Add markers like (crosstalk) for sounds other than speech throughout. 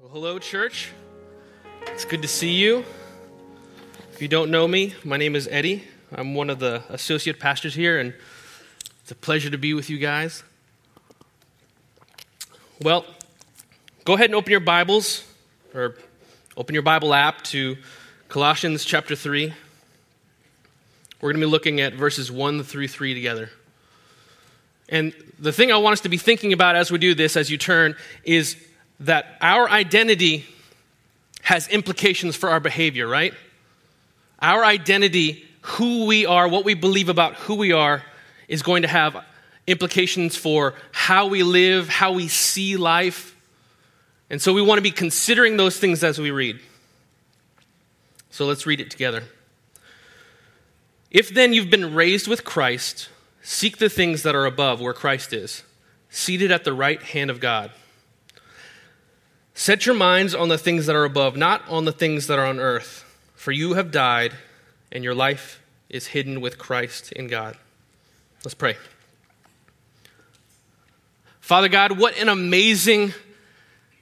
Well, hello, church. It's good to see you. If you don't know me, my name is Eddie. I'm one of the associate pastors here, and it's a pleasure to be with you guys. Well, go ahead and open your Bibles, or open your Bible app to Colossians chapter 3. We're going to be looking at verses 1 through 3 together. And the thing I want us to be thinking about as we do this, as you turn, is that our identity has implications for our behavior, right? Our identity, who we are, what we believe about who we are, is going to have implications for how we live, how we see life. And so we want to be considering those things as we read. So let's read it together. If then you've been raised with Christ, seek the things that are above where Christ is, seated at the right hand of God. Set your minds on the things that are above, not on the things that are on earth. For you have died, and your life is hidden with Christ in God. Let's pray. Father God, what an amazing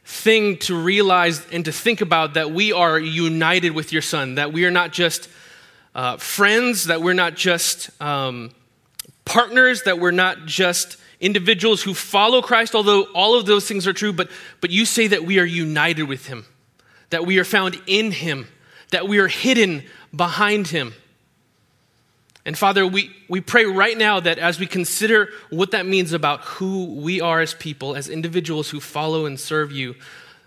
thing to realize and to think about that we are united with your Son, that we are not just uh, friends, that we're not just um, partners, that we're not just individuals who follow Christ, although all of those things are true, but, but you say that we are united with him, that we are found in him, that we are hidden behind him. And Father, we, we pray right now that as we consider what that means about who we are as people, as individuals who follow and serve you,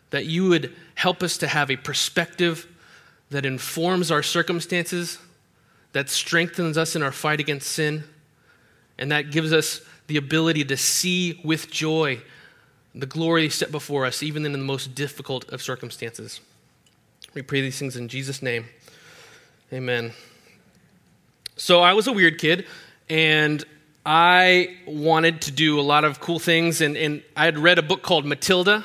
that you would help us to have a perspective that informs our circumstances, that strengthens us in our fight against sin, and that gives us the ability to see with joy the glory set before us, even in the most difficult of circumstances. We pray these things in Jesus' name. Amen. So I was a weird kid, and I wanted to do a lot of cool things, and, and I had read a book called Matilda,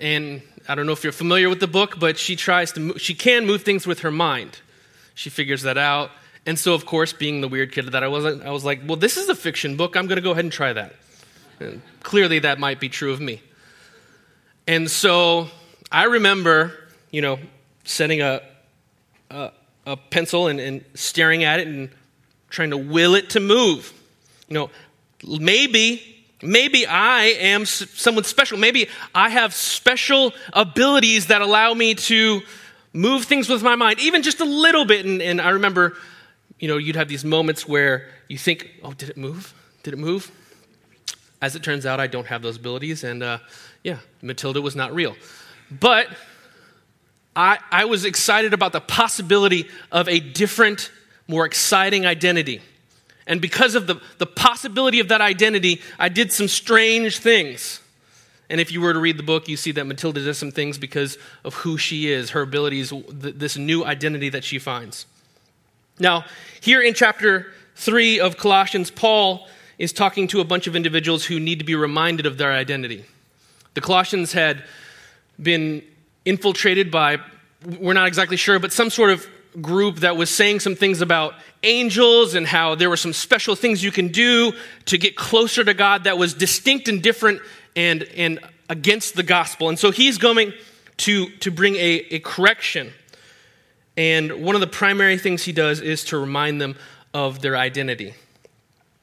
and I don't know if you're familiar with the book, but she tries to, she can move things with her mind. She figures that out. And so, of course, being the weird kid that I was, I was like, well, this is a fiction book. I'm going to go ahead and try that. And clearly, that might be true of me. And so I remember, you know, setting a, a, a pencil and, and staring at it and trying to will it to move. You know, maybe, maybe I am someone special. Maybe I have special abilities that allow me to move things with my mind, even just a little bit. And, and I remember you know, you'd have these moments where you think, oh, did it move? Did it move? As it turns out, I don't have those abilities, and uh, yeah, Matilda was not real. But I, I was excited about the possibility of a different, more exciting identity. And because of the, the possibility of that identity, I did some strange things. And if you were to read the book, you see that Matilda does some things because of who she is, her abilities, this new identity that she finds. Now, here in chapter 3 of Colossians, Paul is talking to a bunch of individuals who need to be reminded of their identity. The Colossians had been infiltrated by, we're not exactly sure, but some sort of group that was saying some things about angels and how there were some special things you can do to get closer to God that was distinct and different and, and against the gospel. And so he's going to, to bring a, a correction. And one of the primary things he does is to remind them of their identity.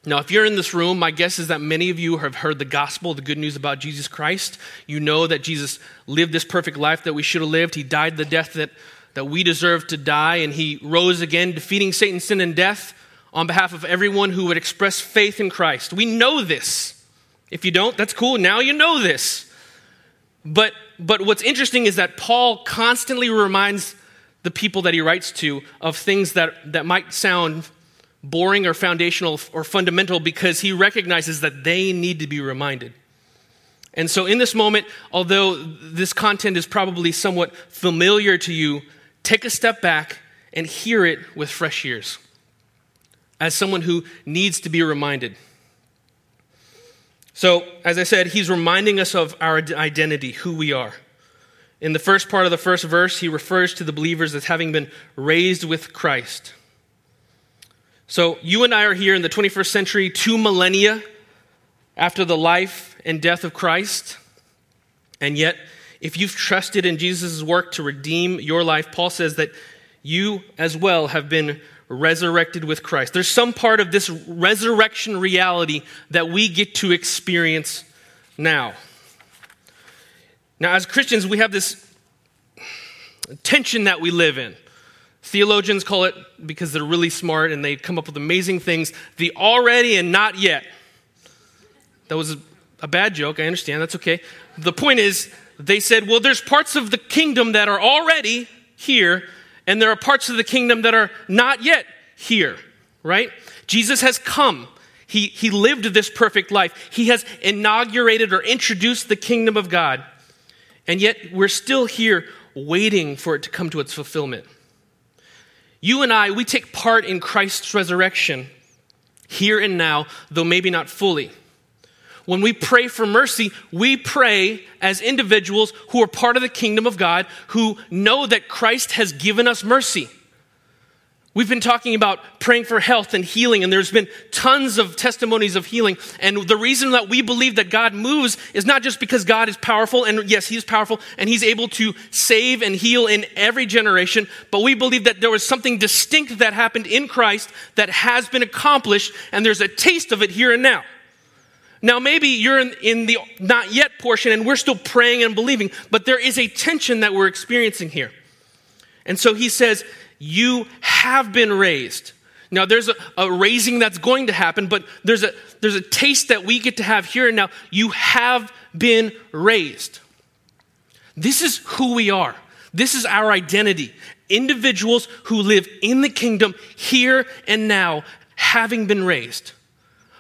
Now, if you're in this room, my guess is that many of you have heard the gospel, the good news about Jesus Christ. You know that Jesus lived this perfect life that we should have lived. He died the death that, that we deserve to die, and he rose again, defeating Satan, sin, and death on behalf of everyone who would express faith in Christ. We know this. If you don't, that's cool. Now you know this. But, but what's interesting is that Paul constantly reminds the people that he writes to of things that, that might sound boring or foundational or fundamental because he recognizes that they need to be reminded. And so, in this moment, although this content is probably somewhat familiar to you, take a step back and hear it with fresh ears as someone who needs to be reminded. So, as I said, he's reminding us of our identity, who we are. In the first part of the first verse, he refers to the believers as having been raised with Christ. So, you and I are here in the 21st century, two millennia after the life and death of Christ. And yet, if you've trusted in Jesus' work to redeem your life, Paul says that you as well have been resurrected with Christ. There's some part of this resurrection reality that we get to experience now. Now, as Christians, we have this tension that we live in. Theologians call it, because they're really smart and they come up with amazing things, the already and not yet. That was a bad joke, I understand, that's okay. The point is, they said, well, there's parts of the kingdom that are already here, and there are parts of the kingdom that are not yet here, right? Jesus has come. He, he lived this perfect life. He has inaugurated or introduced the kingdom of God. And yet, we're still here waiting for it to come to its fulfillment. You and I, we take part in Christ's resurrection here and now, though maybe not fully. When we pray for mercy, we pray as individuals who are part of the kingdom of God, who know that Christ has given us mercy. We've been talking about praying for health and healing, and there's been tons of testimonies of healing. And the reason that we believe that God moves is not just because God is powerful, and yes, He's powerful, and He's able to save and heal in every generation, but we believe that there was something distinct that happened in Christ that has been accomplished, and there's a taste of it here and now. Now, maybe you're in, in the not yet portion, and we're still praying and believing, but there is a tension that we're experiencing here. And so He says, you have been raised. Now, there's a, a, raising that's going to happen, but there's a, there's a taste that we get to have here and now. You have been raised. This is who we are. This is our identity. Individuals who live in the kingdom here and now, having been raised.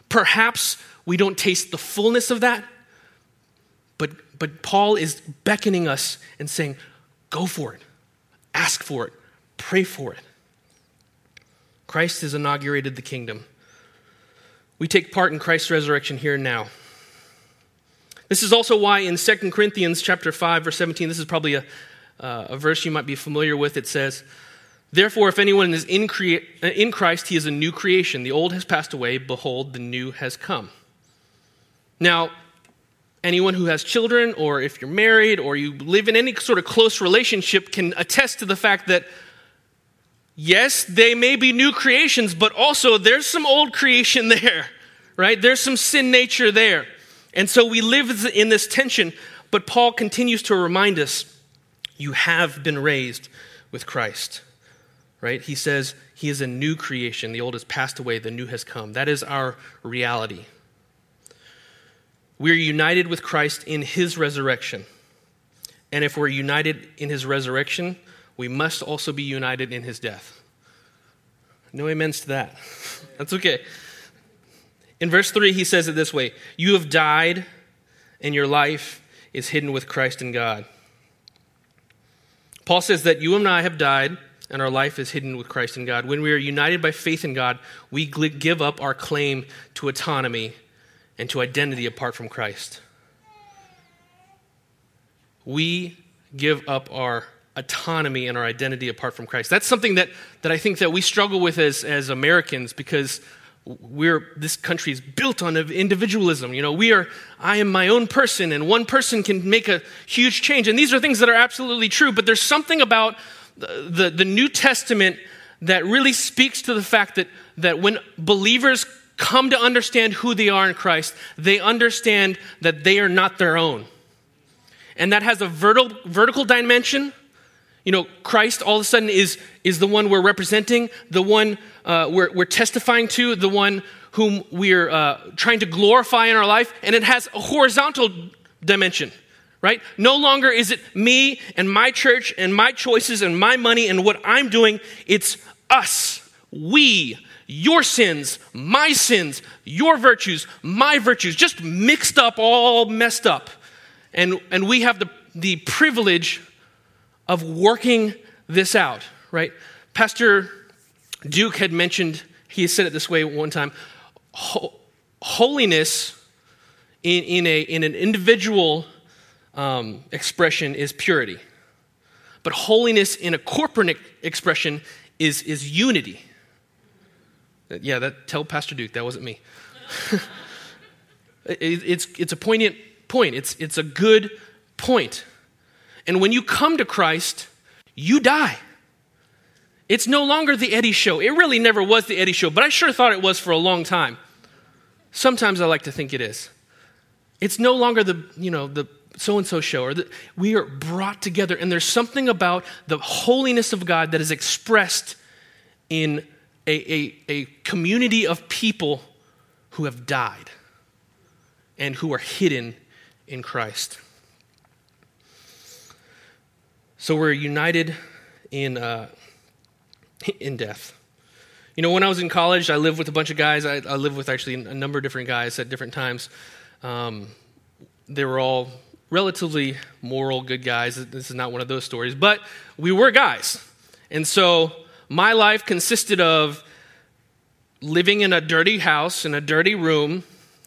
Perhaps we don't taste the fullness of that, but, but Paul is beckoning us and saying, go for it, ask for it, Pray for it. Christ has inaugurated the kingdom. We take part in Christ's resurrection here and now. This is also why in 2 Corinthians chapter 5 verse 17 this is probably a, uh, a verse you might be familiar with it says Therefore if anyone is in, crea- in Christ he is a new creation the old has passed away behold the new has come. Now anyone who has children or if you're married or you live in any sort of close relationship can attest to the fact that yes, they may be new creations, but also there's some old creation (laughs) there, right? There's some sin nature there. And so we live in this tension, but Paul continues to remind us you have been raised with Christ, right? He says he is a new creation. The old has passed away, the new has come. That is our reality. We're united with Christ in his resurrection. And if we're united in his resurrection, we must also be united in his death. No amens to that. (laughs) That's okay. In verse 3, he says it this way You have died, and your life is hidden with Christ in God. Paul says that you and I have died, and our life is hidden with Christ in God. When we are united by faith in God, we give up our claim to autonomy and to identity apart from Christ. We give up our autonomy and our identity apart from Christ. That's something that, that I think that we struggle with as, as Americans because we're this country is built on individualism. You know, we are I am my own person and one person can make a huge change. And these are things that are absolutely true, but there's something about the, the, the New Testament that really speaks to the fact that, that when believers come to understand who they are in Christ, they understand that they are not their own. And that has a vertical, vertical dimension you know, Christ all of a sudden is, is the one we're representing, the one uh, we're, we're testifying to, the one whom we're uh, trying to glorify in our life, and it has a horizontal dimension, right? No longer is it me and my church and my choices and my money and what I'm doing. It's us, we, your sins, my sins, your virtues, my virtues, just mixed up, all messed up. And, and we have the, the privilege of working this out, right? Pastor Duke had mentioned, he said it this way one time holiness in, in, a, in an individual um, expression is purity, but holiness in a corporate expression is, is unity. Yeah, that, tell Pastor Duke, that wasn't me. (laughs) it, it's, it's a poignant point, it's, it's a good point. And when you come to Christ, you die. It's no longer the Eddie show. It really never was the Eddie show, but I sure thought it was for a long time. Sometimes I like to think it is. It's no longer the, you know, the so and so show, or the, we are brought together, and there's something about the holiness of God that is expressed in a, a, a community of people who have died and who are hidden in Christ. So we're united in, uh, in death. You know, when I was in college, I lived with a bunch of guys. I, I lived with actually a number of different guys at different times. Um, they were all relatively moral, good guys. This is not one of those stories, but we were guys. And so my life consisted of living in a dirty house, in a dirty room,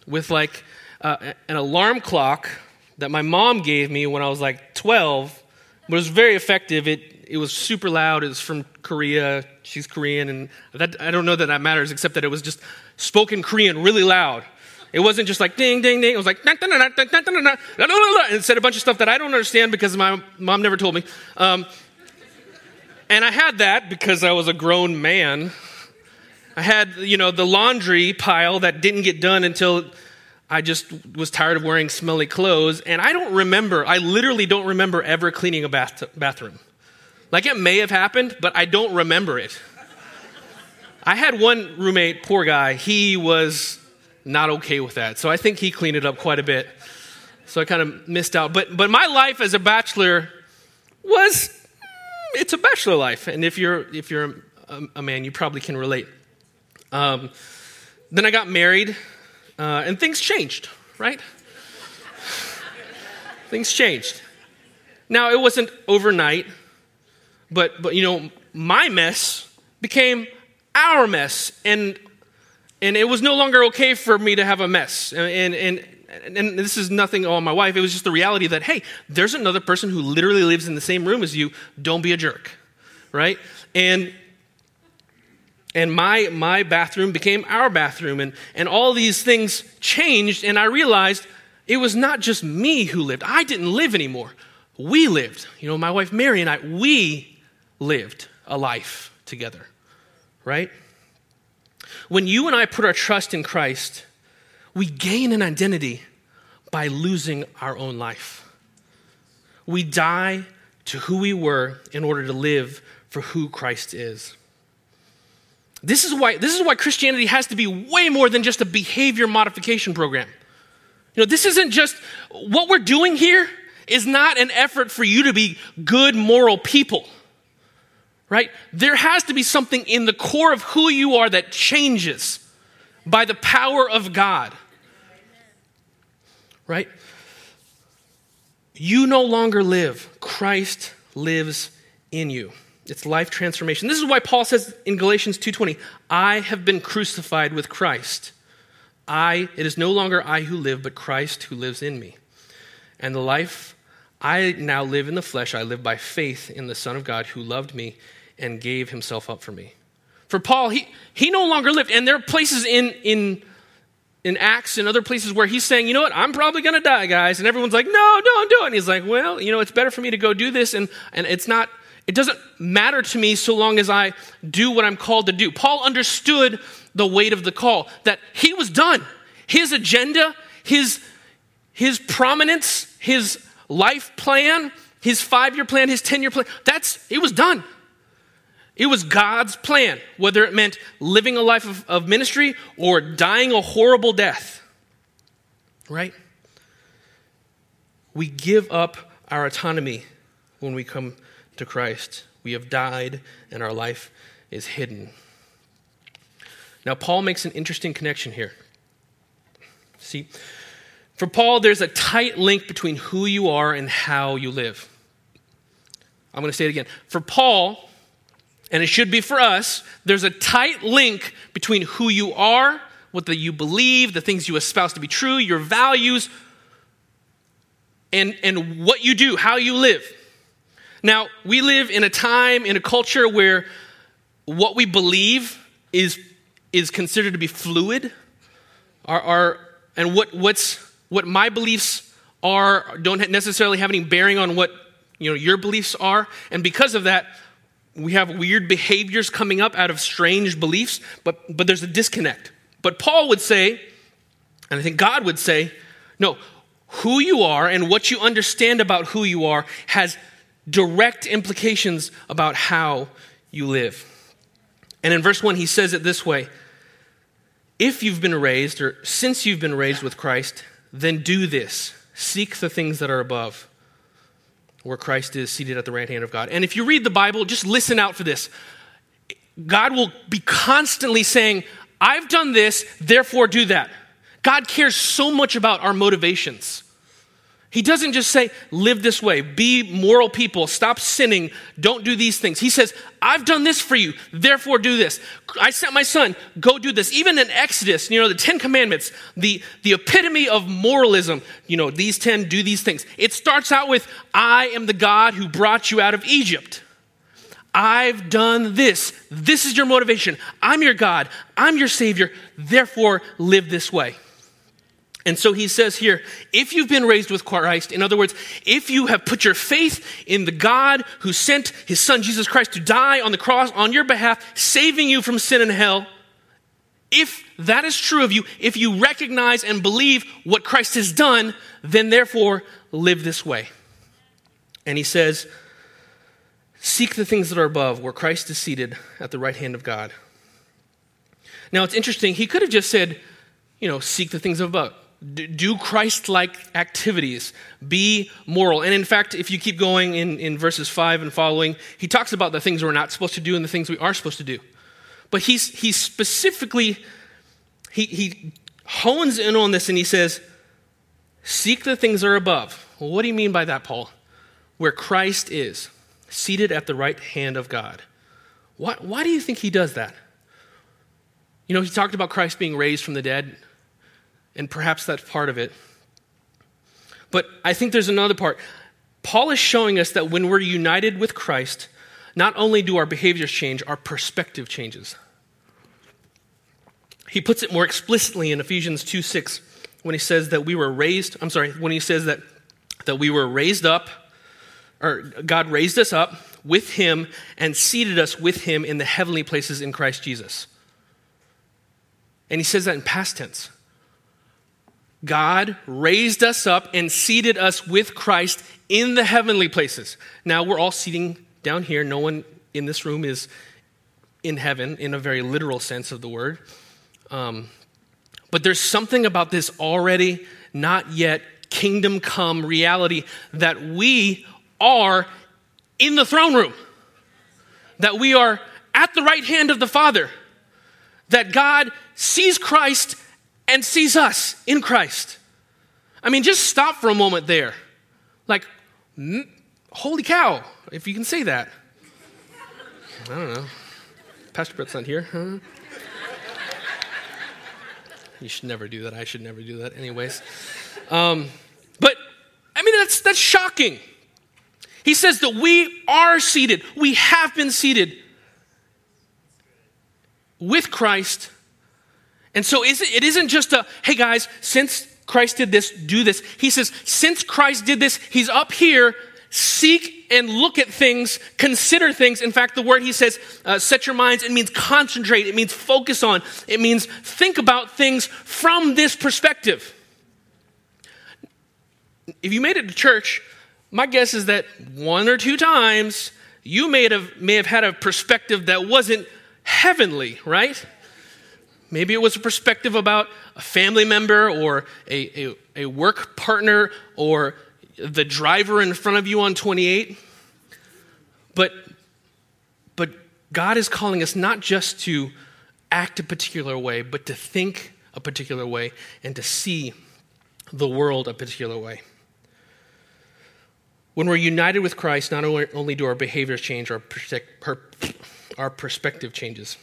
with like uh, an alarm clock that my mom gave me when I was like 12. But it was very effective. It, it was super loud. It was from Korea. She's Korean. And that, I don't know that that matters, except that it was just spoken Korean really loud. It wasn't just like ding, ding, ding. It was like, and said a bunch of stuff that I don't understand because my mom never told me. Um, and I had that because I was a grown man. I had, you know, the laundry pile that didn't get done until I just was tired of wearing smelly clothes. And I don't remember, I literally don't remember ever cleaning a bath- bathroom. Like it may have happened, but I don't remember it. I had one roommate, poor guy, he was not okay with that. So I think he cleaned it up quite a bit. So I kind of missed out. But, but my life as a bachelor was, it's a bachelor life. And if you're, if you're a, a man, you probably can relate. Um, then I got married, uh, and things changed, right? things changed. Now, it wasn't overnight, but, but you know, my mess became our mess. And and it was no longer okay for me to have a mess. And, and, and this is nothing on my wife. It was just the reality that, hey, there's another person who literally lives in the same room as you. Don't be a jerk, right? And and my my bathroom became our bathroom, and and all these things changed. And I realized it was not just me who lived. I didn't live anymore. We lived. You know, my wife Mary and I. We lived a life together, right? When you and I put our trust in Christ, we gain an identity by losing our own life. We die to who we were in order to live for who Christ is. This is why, this is why Christianity has to be way more than just a behavior modification program. You know, this isn't just what we're doing here is not an effort for you to be good moral people right? There has to be something in the core of who you are that changes by the power of God, right? You no longer live, Christ lives in you. It's life transformation. This is why Paul says in Galatians 2:20, "I have been crucified with Christ. I it is no longer I who live, but Christ who lives in me. And the life I now live in the flesh, I live by faith in the Son of God who loved me and gave himself up for me. For Paul, he, he no longer lived. And there are places in, in, in Acts and other places where he's saying, you know what, I'm probably going to die, guys. And everyone's like, no, don't do it. And he's like, well, you know, it's better for me to go do this. And, and it's not, it doesn't matter to me so long as I do what I'm called to do. Paul understood the weight of the call, that he was done. His agenda, his, his prominence, his life plan, his five year plan, his 10 year plan, that's, it was done. It was God's plan, whether it meant living a life of, of ministry or dying a horrible death. Right? We give up our autonomy when we come to Christ. We have died and our life is hidden. Now, Paul makes an interesting connection here. See, for Paul, there's a tight link between who you are and how you live. I'm going to say it again. For Paul, and it should be for us, there's a tight link between who you are, what the, you believe, the things you espouse to be true, your values, and, and what you do, how you live. Now, we live in a time, in a culture where what we believe is, is considered to be fluid. Our, our, and what, what's, what my beliefs are don't necessarily have any bearing on what you know, your beliefs are. And because of that, we have weird behaviors coming up out of strange beliefs, but, but there's a disconnect. But Paul would say, and I think God would say, no, who you are and what you understand about who you are has direct implications about how you live. And in verse 1, he says it this way If you've been raised, or since you've been raised with Christ, then do this seek the things that are above, where Christ is seated at the right hand of God. And if you read the Bible, just listen out for this. God will be constantly saying, I've done this, therefore do that. God cares so much about our motivations. He doesn't just say, live this way, be moral people, stop sinning, don't do these things. He says, I've done this for you, therefore do this. I sent my son, go do this. Even in Exodus, you know, the Ten Commandments, the, the epitome of moralism, you know, these ten, do these things. It starts out with, I am the God who brought you out of Egypt. I've done this. This is your motivation. I'm your God. I'm your Savior. Therefore, live this way. And so he says here, if you've been raised with Christ, in other words, if you have put your faith in the God who sent his son Jesus Christ to die on the cross on your behalf, saving you from sin and hell, if that is true of you, if you recognize and believe what Christ has done, then therefore live this way. And he says, Seek the things that are above, where Christ is seated at the right hand of God. Now it's interesting, he could have just said, you know, seek the things above do Christ like activities, be moral. And in fact, if you keep going in, in verses 5 and following, he talks about the things we're not supposed to do and the things we are supposed to do. But he's, he specifically, he, he hones in on this and he says, Seek the things that are above. Well, what do you mean by that, Paul? Where Christ is, seated at the right hand of God. Why, why do you think he does that? You know, he talked about Christ being raised from the dead and perhaps that's part of it. But I think there's another part. Paul is showing us that when we're united with Christ, not only do our behaviors change, our perspective changes. He puts it more explicitly in Ephesians 2 6 when he says that we were raised, I'm sorry, when he says that, that we were raised up, or God raised us up with him and seated us with him in the heavenly places in Christ Jesus. And he says that in past tense. God raised us up and seated us with Christ in the heavenly places. Now we're all sitting down here. No one in this room is in heaven in a very literal sense of the word. Um, but there's something about this already not yet kingdom come reality that we are in the throne room, that we are at the right hand of the Father, that God sees Christ and sees us in Christ. I mean, just stop for a moment there. Like, holy cow, if you can say that. I don't know. Pastor Brett's not here. Huh? You should never do that. I should never do that, anyways. Um, but I mean, that's that's shocking. He says that we are seated. We have been seated with Christ and so it isn't just a, hey guys, since Christ did this, do this. He says, since Christ did this, he's up here, seek and look at things, consider things. In fact, the word he says, uh, set your minds, it means concentrate, it means focus on, it means think about things from this perspective. If you made it to church, my guess is that one or two times you may have, may have had a perspective that wasn't heavenly, right? Maybe it was a perspective about a family member or a, a, a, work partner or the driver in front of you on 28. But, but God is calling us not just to act a particular way, but to think a particular way and to see the world a particular way. When we're united with Christ, not only do our behaviors change, our, our perspective changes.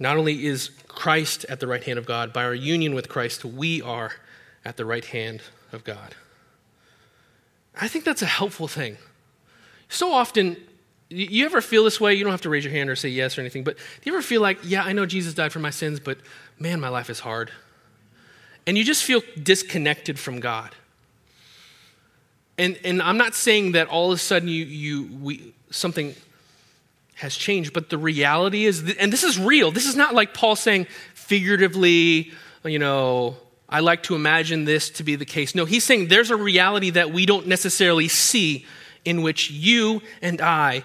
Not only is Christ at the right hand of God, by our union with Christ, we are at the right hand of God. I think that's a helpful thing. So often, you ever feel this way? You don't have to raise your hand or say yes or anything, but do you ever feel like, yeah, I know Jesus died for my sins, but man, my life is hard? And you just feel disconnected from God. And, and I'm not saying that all of a sudden you, you, we, something has changed, but the reality is, and this is real, this is not like Paul saying figuratively, you know, I like to imagine this to be the case. No, he's saying there's a reality that we don't necessarily see in which you and I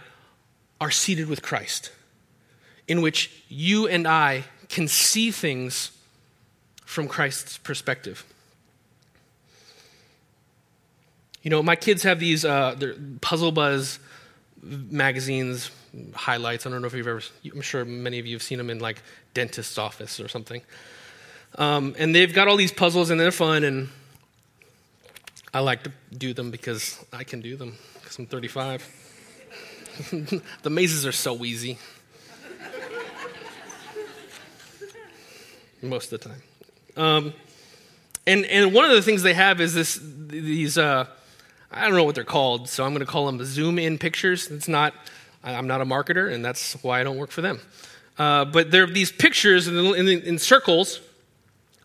are seated with Christ, in which you and I can see things from Christ's perspective. You know, my kids have these uh, Puzzle Buzz magazines, highlights. I don't know if you've ever, I'm sure many of you have seen them in like dentist's office or something. Um, and they've got all these puzzles and they're fun, and I like to do them because I can do them because I'm 35. (laughs) the mazes are so easy. Most of the time. Um, and, and one of the things they have is this, these, uh, I don't know what they're called, so I'm going to call them zoom in pictures. It's not, I'm not a marketer, and that's why I don't work for them. Uh, but there are these pictures in, in, in circles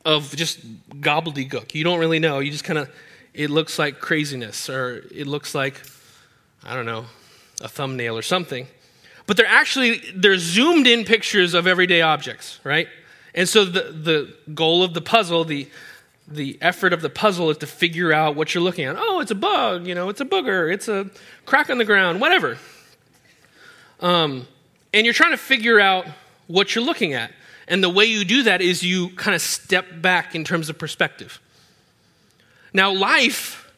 of just gobbledygook. You don't really know. You just kind of, it looks like craziness, or it looks like, I don't know, a thumbnail or something. But they're actually, they're zoomed in pictures of everyday objects, right? And so the, the goal of the puzzle, the, the effort of the puzzle is to figure out what you're looking at. Oh, it's a bug, you know, it's a booger, it's a crack on the ground, whatever. Um, and you're trying to figure out what you're looking at. And the way you do that is you kind of step back in terms of perspective. Now, life,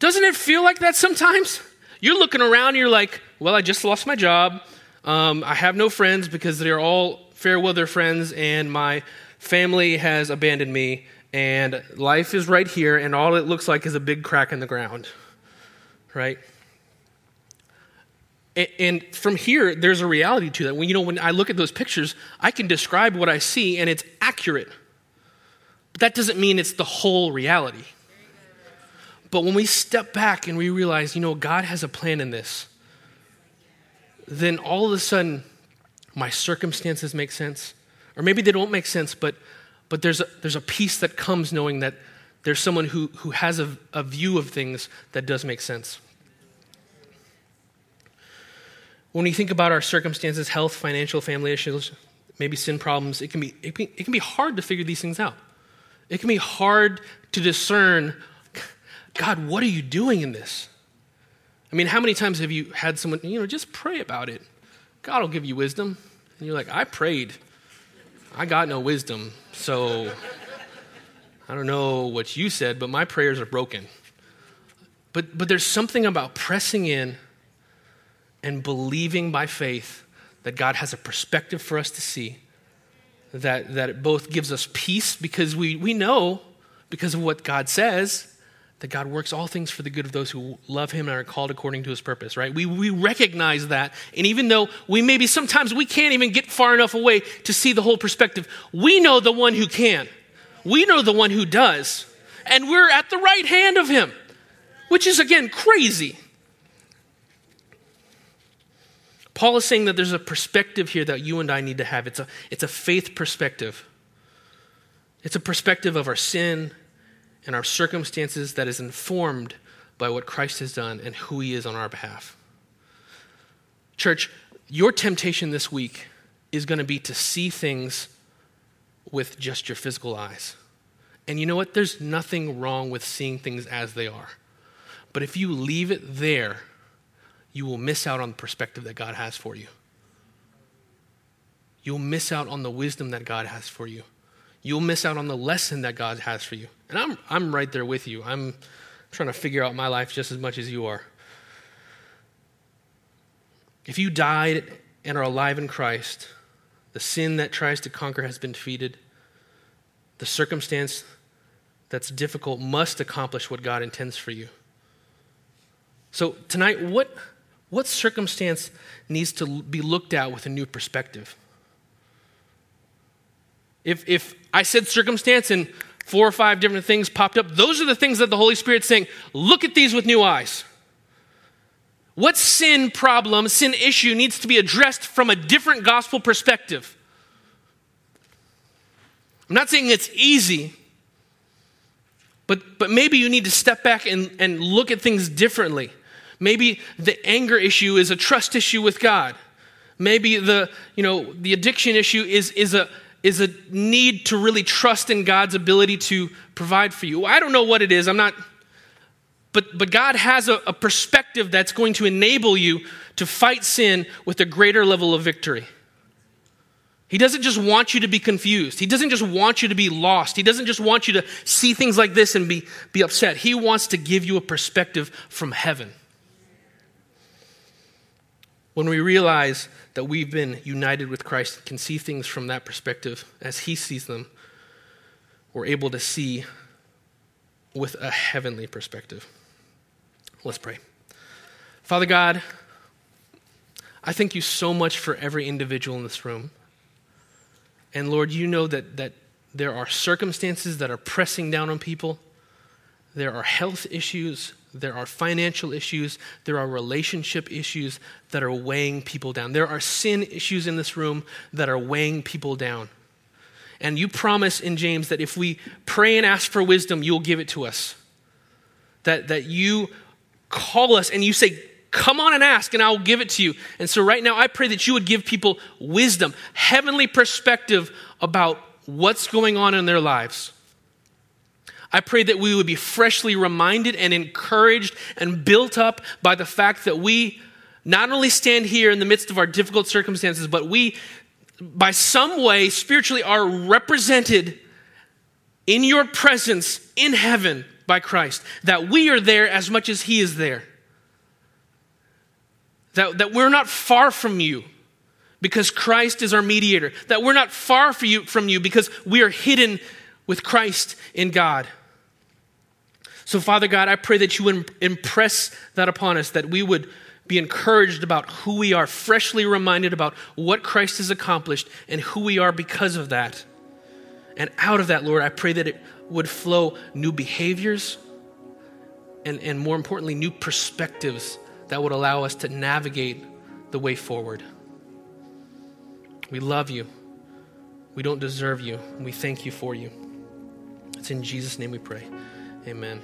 doesn't it feel like that sometimes? You're looking around and you're like, well, I just lost my job. Um, I have no friends because they're all fair weather friends, and my family has abandoned me, and life is right here, and all it looks like is a big crack in the ground, right? And from here, there's a reality to that. When you know, when I look at those pictures, I can describe what I see, and it's accurate. But that doesn't mean it's the whole reality. But when we step back and we realize, you know, God has a plan in this, then all of a sudden, my circumstances make sense. Or maybe they don't make sense, but, but there's, a, there's a peace that comes knowing that there's someone who, who has a, a view of things that does make sense. When we think about our circumstances, health, financial, family issues, maybe sin problems, it can be, it it can be hard to figure these things out. It can be hard to discern God, what are you doing in this? I mean, how many times have you had someone, you know, just pray about it? God will give you wisdom. And you're like, I prayed. I got no wisdom. So I don't know what you said, but my prayers are broken. But, but there's something about pressing in and believing by faith that God has a perspective for us to see, that, that it both gives us peace because we, we know, because of what God says, that God works all things for the good of those who love him and are called according to his purpose, right? We, we recognize that. And even though we maybe sometimes we can't even get far enough away to see the whole perspective, we know the one who can. We know the one who does. And we're at the right hand of him, which is again crazy. Paul is saying that there's a perspective here that you and I need to have. It's a, it's a faith perspective. It's a perspective of our sin and our circumstances that is informed by what Christ has done and who he is on our behalf. Church, your temptation this week is going to be to see things with just your physical eyes. And you know what? There's nothing wrong with seeing things as they are. But if you leave it there, you will miss out on the perspective that God has for you. You'll miss out on the wisdom that God has for you you'll miss out on the lesson that God has for you. And I'm, I'm right there with you. I'm trying to figure out my life just as much as you are. If you died and are alive in Christ, the sin that tries to conquer has been defeated. The circumstance that's difficult must accomplish what God intends for you. So, tonight, what, what circumstance needs to be looked at with a new perspective? If, if I said circumstance and four or five different things popped up, those are the things that the Holy Spirit's saying, look at these with new eyes. What sin problem, sin issue needs to be addressed from a different gospel perspective? I'm not saying it's easy, But, but maybe you need to step back and, and look at things differently. Maybe the anger issue is a trust issue with God. Maybe the, you know, the addiction issue is, is, a, is a need to really trust in God's ability to provide for you. I don't know what it is. I'm not, but, but God has a, a perspective that's going to enable you to fight sin with a greater level of victory. He doesn't just want you to be confused. He doesn't just want you to be lost. He doesn't just want you to see things like this and be, be upset. He wants to give you a perspective from heaven. When we realize that we've been united with Christ and can see things from that perspective as He sees them, we're able to see with a heavenly perspective. Let's pray. Father God, I thank you so much for every individual in this room. And Lord, you know that, that there are circumstances that are pressing down on people. There are health issues. There are financial issues. There are relationship issues that are weighing people down. There are sin issues in this room that are weighing people down. And you promise in James that if we pray and ask for wisdom, you'll give it to us. That, that you call us and you say, Come on and ask, and I will give it to you. And so, right now, I pray that you would give people wisdom, heavenly perspective about what's going on in their lives. I pray that we would be freshly reminded and encouraged and built up by the fact that we not only stand here in the midst of our difficult circumstances, but we, by some way, spiritually are represented in your presence in heaven by Christ. That we are there as much as He is there that, that we're not far from you because Christ is our mediator, that we're not far from you, from you because we are hidden with Christ in God. So, Father God, I pray that you would impress that upon us, that we would be encouraged about who we are, freshly reminded about what Christ has accomplished and who we are because of that. And out of that, Lord, I pray that it would flow new behaviors and, and more importantly, new perspectives that would allow us to navigate the way forward. We love you. We don't deserve you. We thank you for you. It's in Jesus' name we pray. Amen.